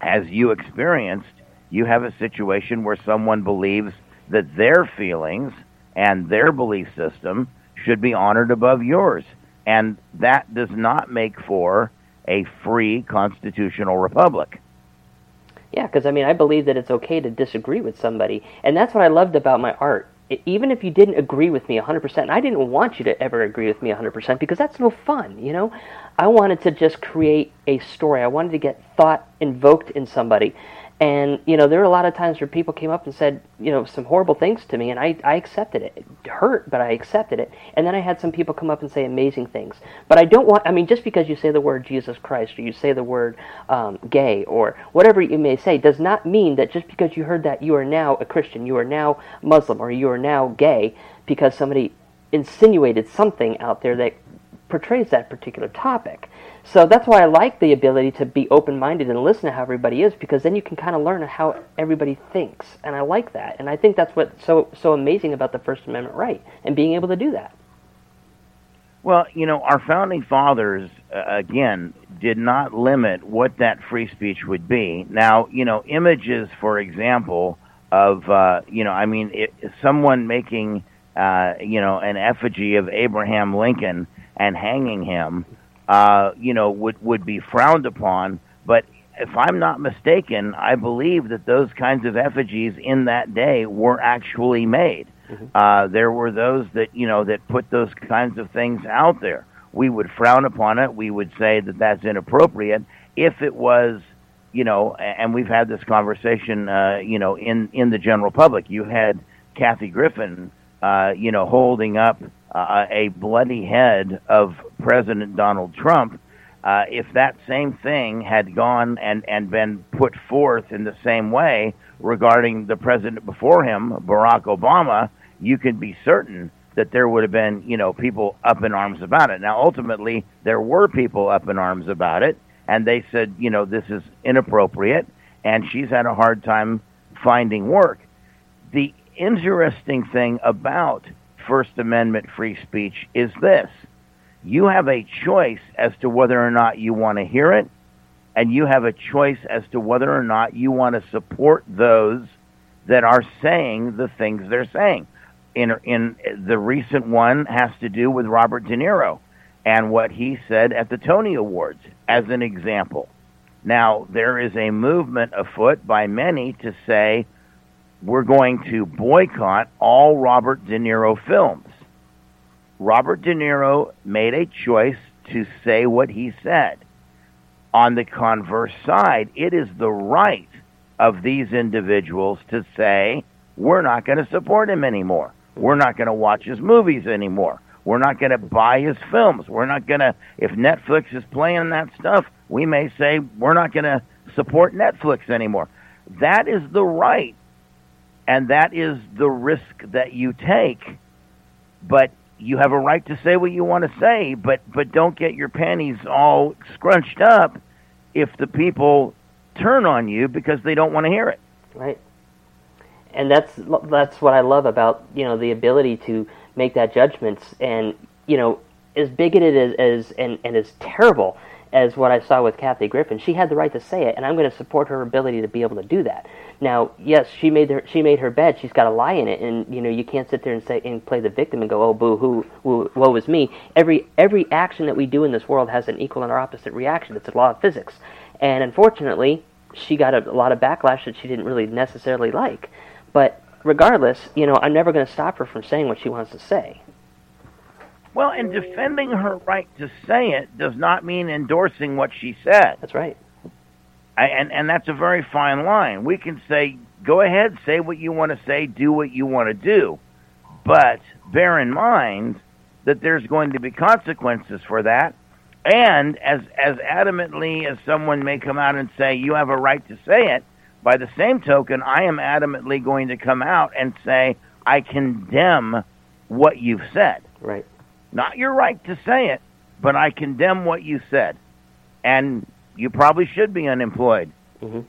as you experienced, you have a situation where someone believes that their feelings and their belief system should be honored above yours. And that does not make for a free constitutional republic. Yeah, because I mean, I believe that it's okay to disagree with somebody, and that's what I loved about my art. I- even if you didn't agree with me 100%, and I didn't want you to ever agree with me 100% because that's no fun, you know? I wanted to just create a story. I wanted to get thought invoked in somebody. And, you know, there were a lot of times where people came up and said, you know, some horrible things to me, and I, I accepted it. It hurt, but I accepted it. And then I had some people come up and say amazing things. But I don't want, I mean, just because you say the word Jesus Christ or you say the word um, gay or whatever you may say does not mean that just because you heard that you are now a Christian, you are now Muslim, or you are now gay because somebody insinuated something out there that portrays that particular topic. So that's why I like the ability to be open minded and listen to how everybody is because then you can kind of learn how everybody thinks. And I like that. And I think that's what's so so amazing about the First Amendment right and being able to do that. Well, you know, our founding fathers, uh, again, did not limit what that free speech would be. Now, you know, images, for example, of, uh, you know, I mean, it, someone making, uh, you know, an effigy of Abraham Lincoln and hanging him, uh, you know, would, would be frowned upon. But if I'm not mistaken, I believe that those kinds of effigies in that day were actually made. Uh, there were those that you know that put those kinds of things out there. We would frown upon it. We would say that that's inappropriate. If it was, you know, and we've had this conversation, uh, you know, in in the general public. You had Kathy Griffin, uh, you know, holding up uh, a bloody head of President Donald Trump. Uh, if that same thing had gone and, and been put forth in the same way regarding the president before him, Barack Obama, you can be certain that there would have been, you know, people up in arms about it. Now, ultimately, there were people up in arms about it, and they said, you know, this is inappropriate, and she's had a hard time finding work. The interesting thing about First Amendment free speech is this you have a choice as to whether or not you want to hear it, and you have a choice as to whether or not you want to support those that are saying the things they're saying. In, in the recent one has to do with Robert De Niro and what he said at the Tony Awards, as an example. Now, there is a movement afoot by many to say we're going to boycott all Robert De Niro films. Robert De Niro made a choice to say what he said. On the converse side, it is the right of these individuals to say, we're not going to support him anymore. We're not going to watch his movies anymore. We're not going to buy his films. We're not going to, if Netflix is playing that stuff, we may say we're not going to support Netflix anymore. That is the right, and that is the risk that you take. But you have a right to say what you want to say, but but don't get your panties all scrunched up if the people turn on you because they don't want to hear it. Right. And that's that's what I love about you know the ability to make that judgments and you know as bigoted as, as and and as terrible as what I saw with Kathy Griffin, she had the right to say it, and I'm going to support her ability to be able to do that. Now, yes, she made her she made her bed. She's got a lie in it, and you know you can't sit there and say and play the victim and go, oh boo hoo, woo, woe is me. Every every action that we do in this world has an equal and opposite reaction. It's a law of physics, and unfortunately, she got a, a lot of backlash that she didn't really necessarily like. But regardless, you know, I'm never going to stop her from saying what she wants to say. Well, and defending her right to say it does not mean endorsing what she said. That's right. I, and and that's a very fine line. We can say, go ahead, say what you want to say, do what you want to do, but bear in mind that there's going to be consequences for that. And as as adamantly as someone may come out and say you have a right to say it, by the same token, I am adamantly going to come out and say I condemn what you've said. Right. Not your right to say it, but I condemn what you said. And you probably should be unemployed mm-hmm.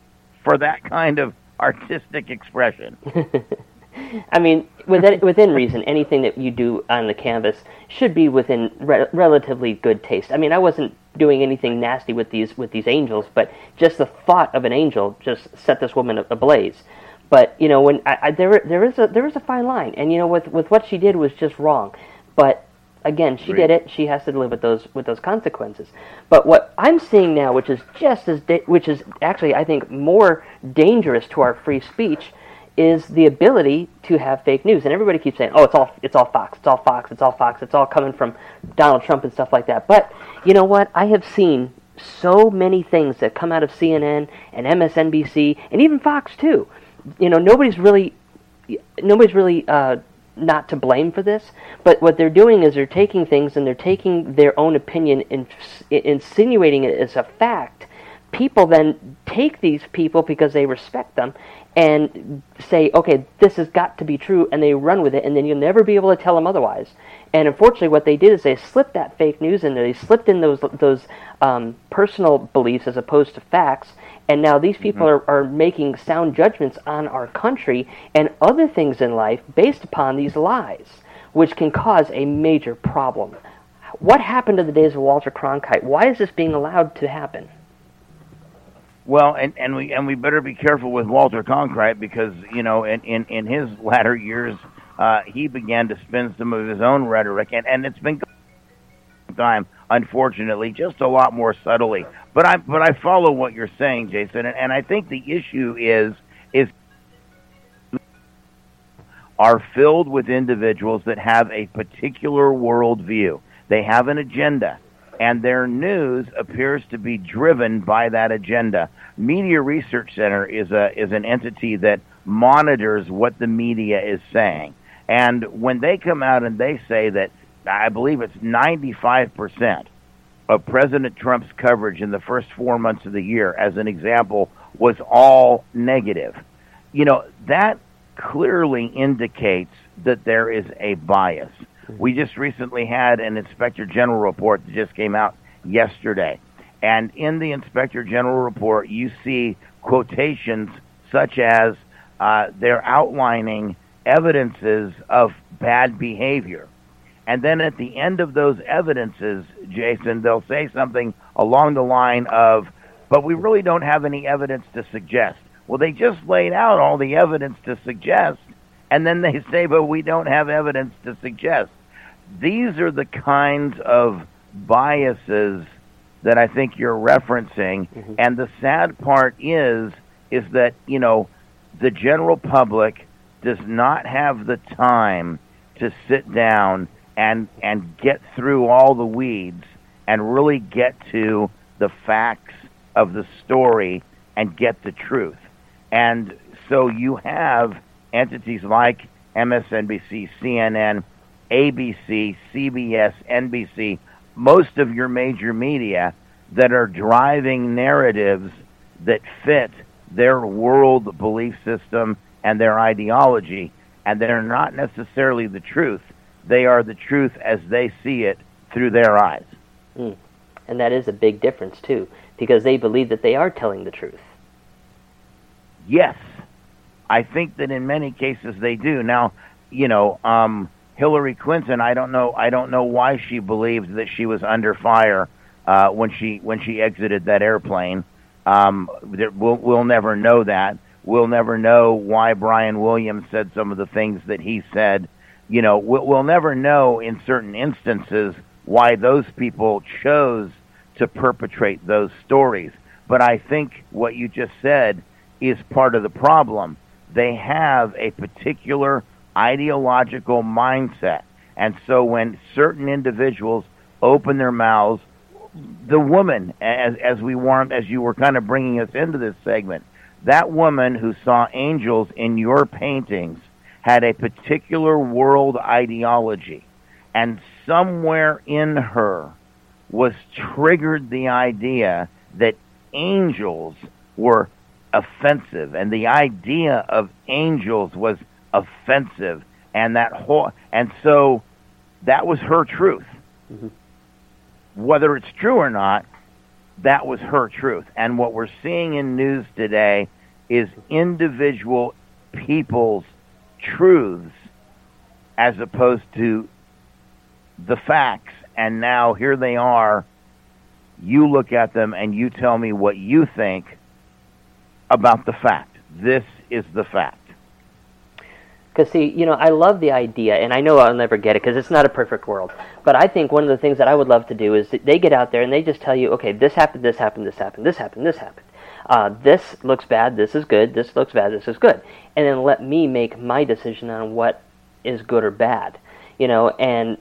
for that kind of artistic expression. I mean, within, within reason, anything that you do on the canvas should be within re- relatively good taste. I mean, I wasn't doing anything nasty with these with these angels, but just the thought of an angel just set this woman ablaze. But you know, when I, I, there there is a there is a fine line, and you know, with with what she did was just wrong. But again, she did it. She has to live with those with those consequences. But what I'm seeing now, which is just as da- which is actually I think more dangerous to our free speech, is the ability to have fake news. And everybody keeps saying, "Oh, it's all it's all Fox. It's all Fox. It's all Fox. It's all coming from Donald Trump and stuff like that." But you know what? I have seen so many things that come out of CNN and MSNBC and even Fox too. You know, nobody's really nobody's really uh, not to blame for this, but what they're doing is they're taking things and they're taking their own opinion and insinuating it as a fact. People then take these people because they respect them and say, okay, this has got to be true, and they run with it, and then you'll never be able to tell them otherwise. And unfortunately, what they did is they slipped that fake news in there. They slipped in those those um, personal beliefs as opposed to facts, and now these people Mm-hmm. are, are making sound judgments on our country and other things in life based upon these lies, which can cause a major problem. What happened to the days of Walter Cronkite? Why is this being allowed to happen? Well, and, and we and we better be careful with Walter Cronkite because you know in in, in his latter years uh, he began to spin some of his own rhetoric, and and it's been time unfortunately just a lot more subtly. But I but I follow what you're saying, Jason, and, and I think the issue is is are filled with individuals that have a particular worldview. They have an agenda, and their news appears to be driven by that agenda. Media Research Center is a is an entity that monitors what the media is saying. And when they come out and they say that I believe it's 95% of President Trump's coverage in the first 4 months of the year as an example was all negative. You know, that clearly indicates that there is a bias. We just recently had an Inspector General report that just came out yesterday. And in the Inspector General report, you see quotations such as uh, they're outlining evidences of bad behavior. And then at the end of those evidences, Jason, they'll say something along the line of, but we really don't have any evidence to suggest. Well, they just laid out all the evidence to suggest, and then they say, but we don't have evidence to suggest. These are the kinds of biases that I think you're referencing. Mm-hmm. And the sad part is, is that, you know, the general public does not have the time to sit down and, and get through all the weeds and really get to the facts of the story and get the truth. And so you have entities like MSNBC, CNN, ABC, CBS, NBC, most of your major media that are driving narratives that fit their world belief system and their ideology, and they're not necessarily the truth. They are the truth as they see it through their eyes. Mm. And that is a big difference, too, because they believe that they are telling the truth. Yes. I think that in many cases they do. Now, you know, um, Hillary Clinton, I don't know I don't know why she believed that she was under fire uh, when she when she exited that airplane. Um, there, we'll we'll never know that. We'll never know why Brian Williams said some of the things that he said. You know, we'll, we'll never know in certain instances why those people chose to perpetrate those stories. But I think what you just said is part of the problem. They have a particular ideological mindset. And so when certain individuals open their mouths, the woman, as, as we warmed, as you were kind of bringing us into this segment, that woman who saw angels in your paintings had a particular world ideology. And somewhere in her was triggered the idea that angels were offensive and the idea of angels was offensive and that whole and so that was her truth mm-hmm. whether it's true or not that was her truth and what we're seeing in news today is individual people's truths as opposed to the facts and now here they are you look at them and you tell me what you think about the fact this is the fact because, see, you know, I love the idea, and I know I'll never get it because it's not a perfect world. But I think one of the things that I would love to do is they get out there and they just tell you, okay, this happened, this happened, this happened, this happened, this happened. Uh, this looks bad, this is good, this looks bad, this is good. And then let me make my decision on what is good or bad. You know, and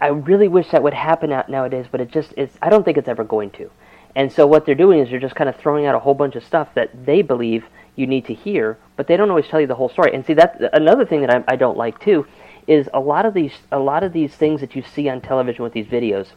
I really wish that would happen out nowadays, but it just is, I don't think it's ever going to. And so what they're doing is they're just kind of throwing out a whole bunch of stuff that they believe you need to hear, but they don't always tell you the whole story. And see, that another thing that I, I don't like too is a lot of these a lot of these things that you see on television with these videos.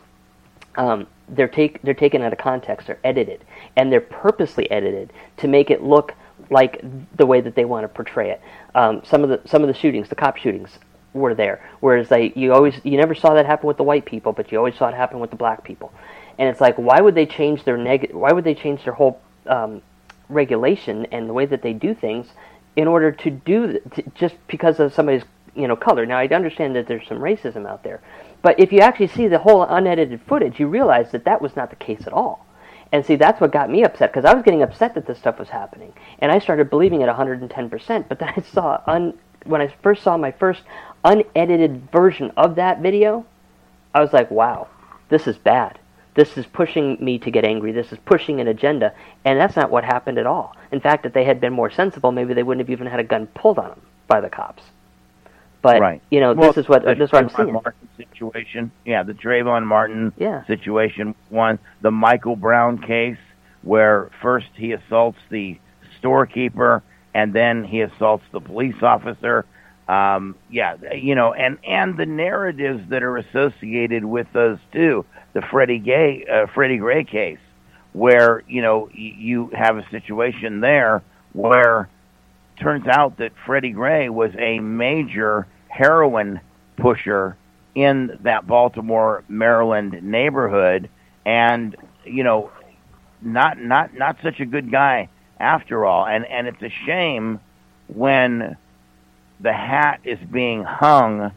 Um, they're take they're taken out of context. They're edited, and they're purposely edited to make it look like the way that they want to portray it. Um, some of the some of the shootings, the cop shootings, were there. Whereas they you always you never saw that happen with the white people, but you always saw it happen with the black people. And it's like, why would they change their neg? Why would they change their whole um, regulation and the way that they do things in order to do to, just because of somebody's you know color. Now I understand that there's some racism out there, but if you actually see the whole unedited footage, you realize that that was not the case at all. And see, that's what got me upset because I was getting upset that this stuff was happening, and I started believing it 110%. But then I saw un, when I first saw my first unedited version of that video, I was like, wow, this is bad. This is pushing me to get angry. This is pushing an agenda. And that's not what happened at all. In fact, if they had been more sensible, maybe they wouldn't have even had a gun pulled on them by the cops. But right. you know, well, this is what this is what I'm seeing. Martin situation, yeah, the Trayvon Martin yeah. situation. One, the Michael Brown case, where first he assaults the storekeeper and then he assaults the police officer. Um, yeah, you know, and and the narratives that are associated with those two the Freddie Gay, uh, Freddie Gray case, where you know y- you have a situation there where turns out that Freddie Gray was a major heroin pusher in that Baltimore, Maryland neighborhood, and you know, not not not such a good guy after all. And and it's a shame when the hat is being hung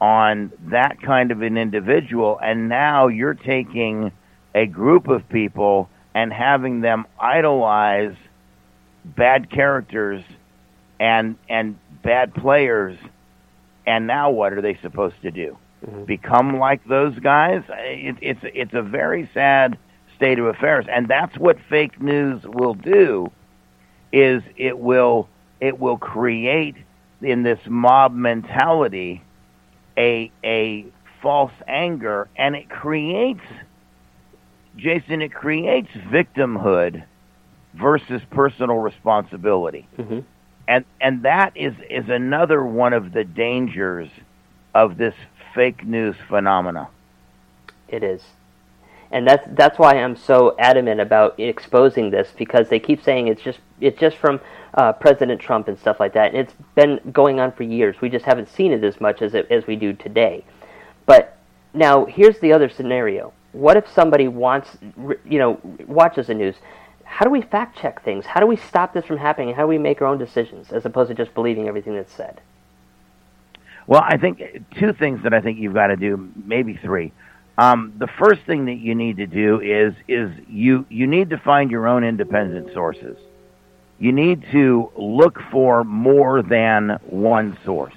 on that kind of an individual, and now you're taking a group of people and having them idolize bad characters and and bad players and now what are they supposed to do mm-hmm. become like those guys it, it's it's a very sad state of affairs and that's what fake news will do is it will it will create in this mob mentality a a false anger and it creates Jason, it creates victimhood versus personal responsibility. Mm-hmm. And and that is is another one of the dangers of this fake news phenomena. It is. And that's that's why I'm so adamant about exposing this because they keep saying it's just it's just from uh, President Trump and stuff like that. And it's been going on for years. We just haven't seen it as much as it, as we do today. But now here's the other scenario. What if somebody wants you know watches the news? How do we fact check things? How do we stop this from happening? How do we make our own decisions as opposed to just believing everything that's said? Well, I think two things that I think you've got to do, maybe three. Um, the first thing that you need to do is is you you need to find your own independent sources. You need to look for more than one source.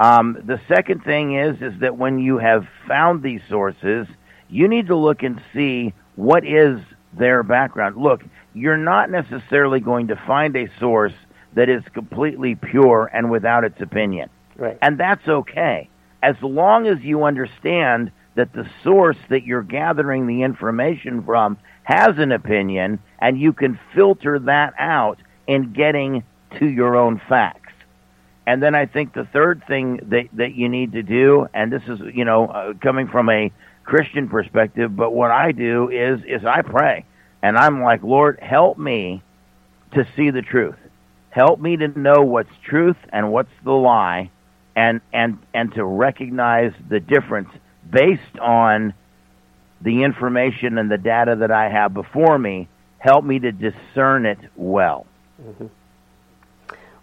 Um, the second thing is is that when you have found these sources, you need to look and see what is their background. Look, you're not necessarily going to find a source that is completely pure and without its opinion. Right. And that's okay. As long as you understand that the source that you're gathering the information from has an opinion and you can filter that out in getting to your own facts. And then I think the third thing that, that you need to do, and this is, you know, uh, coming from a Christian perspective, but what I do is, is I pray. And I'm like, Lord, help me to see the truth. Help me to know what's truth and what's the lie and, and, and to recognize the difference based on the information and the data that I have before me, help me to discern it well. Mm-hmm.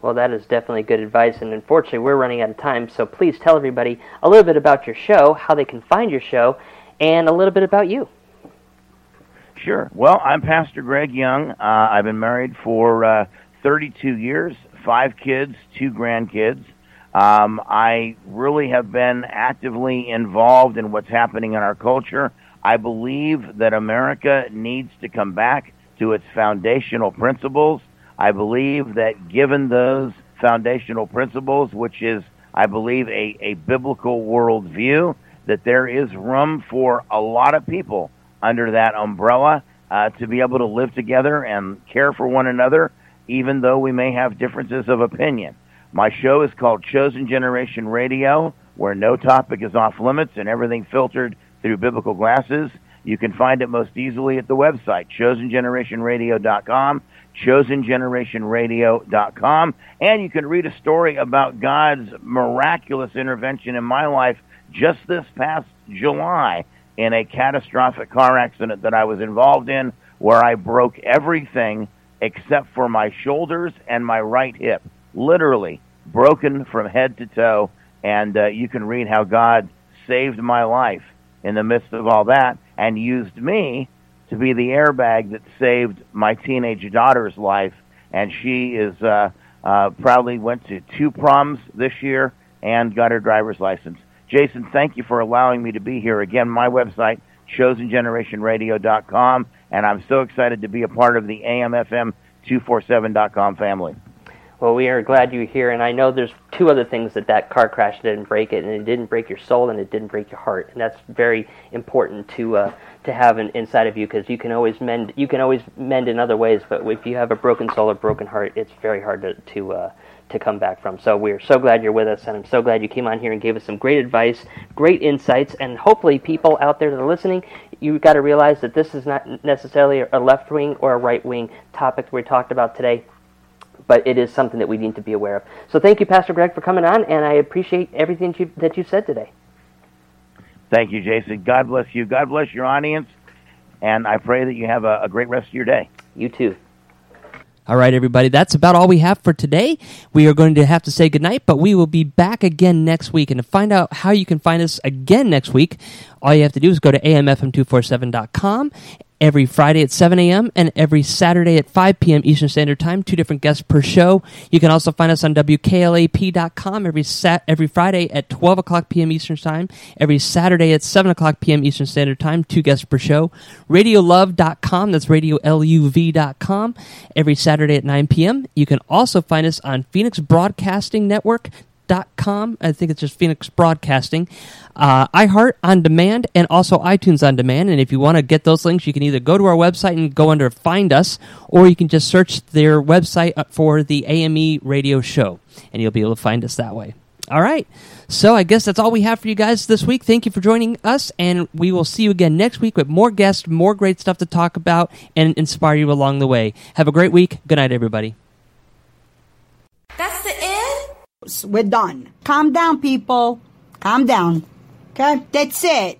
Well, that is definitely good advice, and unfortunately, we're running out of time. So please tell everybody a little bit about your show, how they can find your show, and a little bit about you. Sure. Well, I'm Pastor Greg Young. Uh, I've been married for uh, 32 years, five kids, two grandkids. Um, I really have been actively involved in what's happening in our culture. I believe that America needs to come back to its foundational principles. I believe that given those foundational principles, which is, I believe, a, a biblical worldview, that there is room for a lot of people under that umbrella uh, to be able to live together and care for one another, even though we may have differences of opinion. My show is called Chosen Generation Radio, where no topic is off limits and everything filtered through biblical glasses. You can find it most easily at the website, chosengenerationradio.com, chosengenerationradio.com, and you can read a story about God's miraculous intervention in my life just this past July in a catastrophic car accident that I was involved in where I broke everything except for my shoulders and my right hip literally broken from head to toe. And uh, you can read how God saved my life in the midst of all that and used me to be the airbag that saved my teenage daughter's life. And she is uh, uh, proudly went to two proms this year and got her driver's license. Jason, thank you for allowing me to be here. Again, my website, chosengenerationradio.com, and I'm so excited to be a part of the AMFM247.com family. Well, we are glad you're here, and I know there's two other things that that car crash didn't break it, and it didn't break your soul, and it didn't break your heart, and that's very important to uh, to have in, inside of you because you can always mend you can always mend in other ways, but if you have a broken soul or broken heart, it's very hard to to uh, to come back from. So we're so glad you're with us, and I'm so glad you came on here and gave us some great advice, great insights, and hopefully people out there that are listening, you've got to realize that this is not necessarily a left wing or a right wing topic we talked about today but it is something that we need to be aware of. So thank you, Pastor Greg, for coming on, and I appreciate everything that you, that you said today. Thank you, Jason. God bless you. God bless your audience, and I pray that you have a, a great rest of your day. You too. All right, everybody, that's about all we have for today. We are going to have to say goodnight, but we will be back again next week. And to find out how you can find us again next week, all you have to do is go to amfm247.com every Friday at 7 a.m. and every Saturday at 5 p.m. Eastern Standard Time. Two different guests per show. You can also find us on WKLAP.com every sat every Friday at 12 o'clock p.m. Eastern Time. Every Saturday at 7 o'clock p.m. Eastern Standard Time. Two guests per show. RadioLuv.com. That's RadioLUV.com. Every Saturday at 9 p.m. You can also find us on Phoenix Broadcasting Network phoenix.com. I think it's just Phoenix Broadcasting. Uh, iHeart on demand and also iTunes on demand. And if you want to get those links, you can either go to our website and go under Find Us, or you can just search their website uh, for the AME radio show, and you'll be able to find us that way. All right. So I guess that's all we have for you guys this week. Thank you for joining us, and we will see you again next week with more guests, more great stuff to talk about, and inspire you along the way. Have a great week. Good night, everybody. That's end? We're done. Calm down, people. Calm down. Okay? That's it.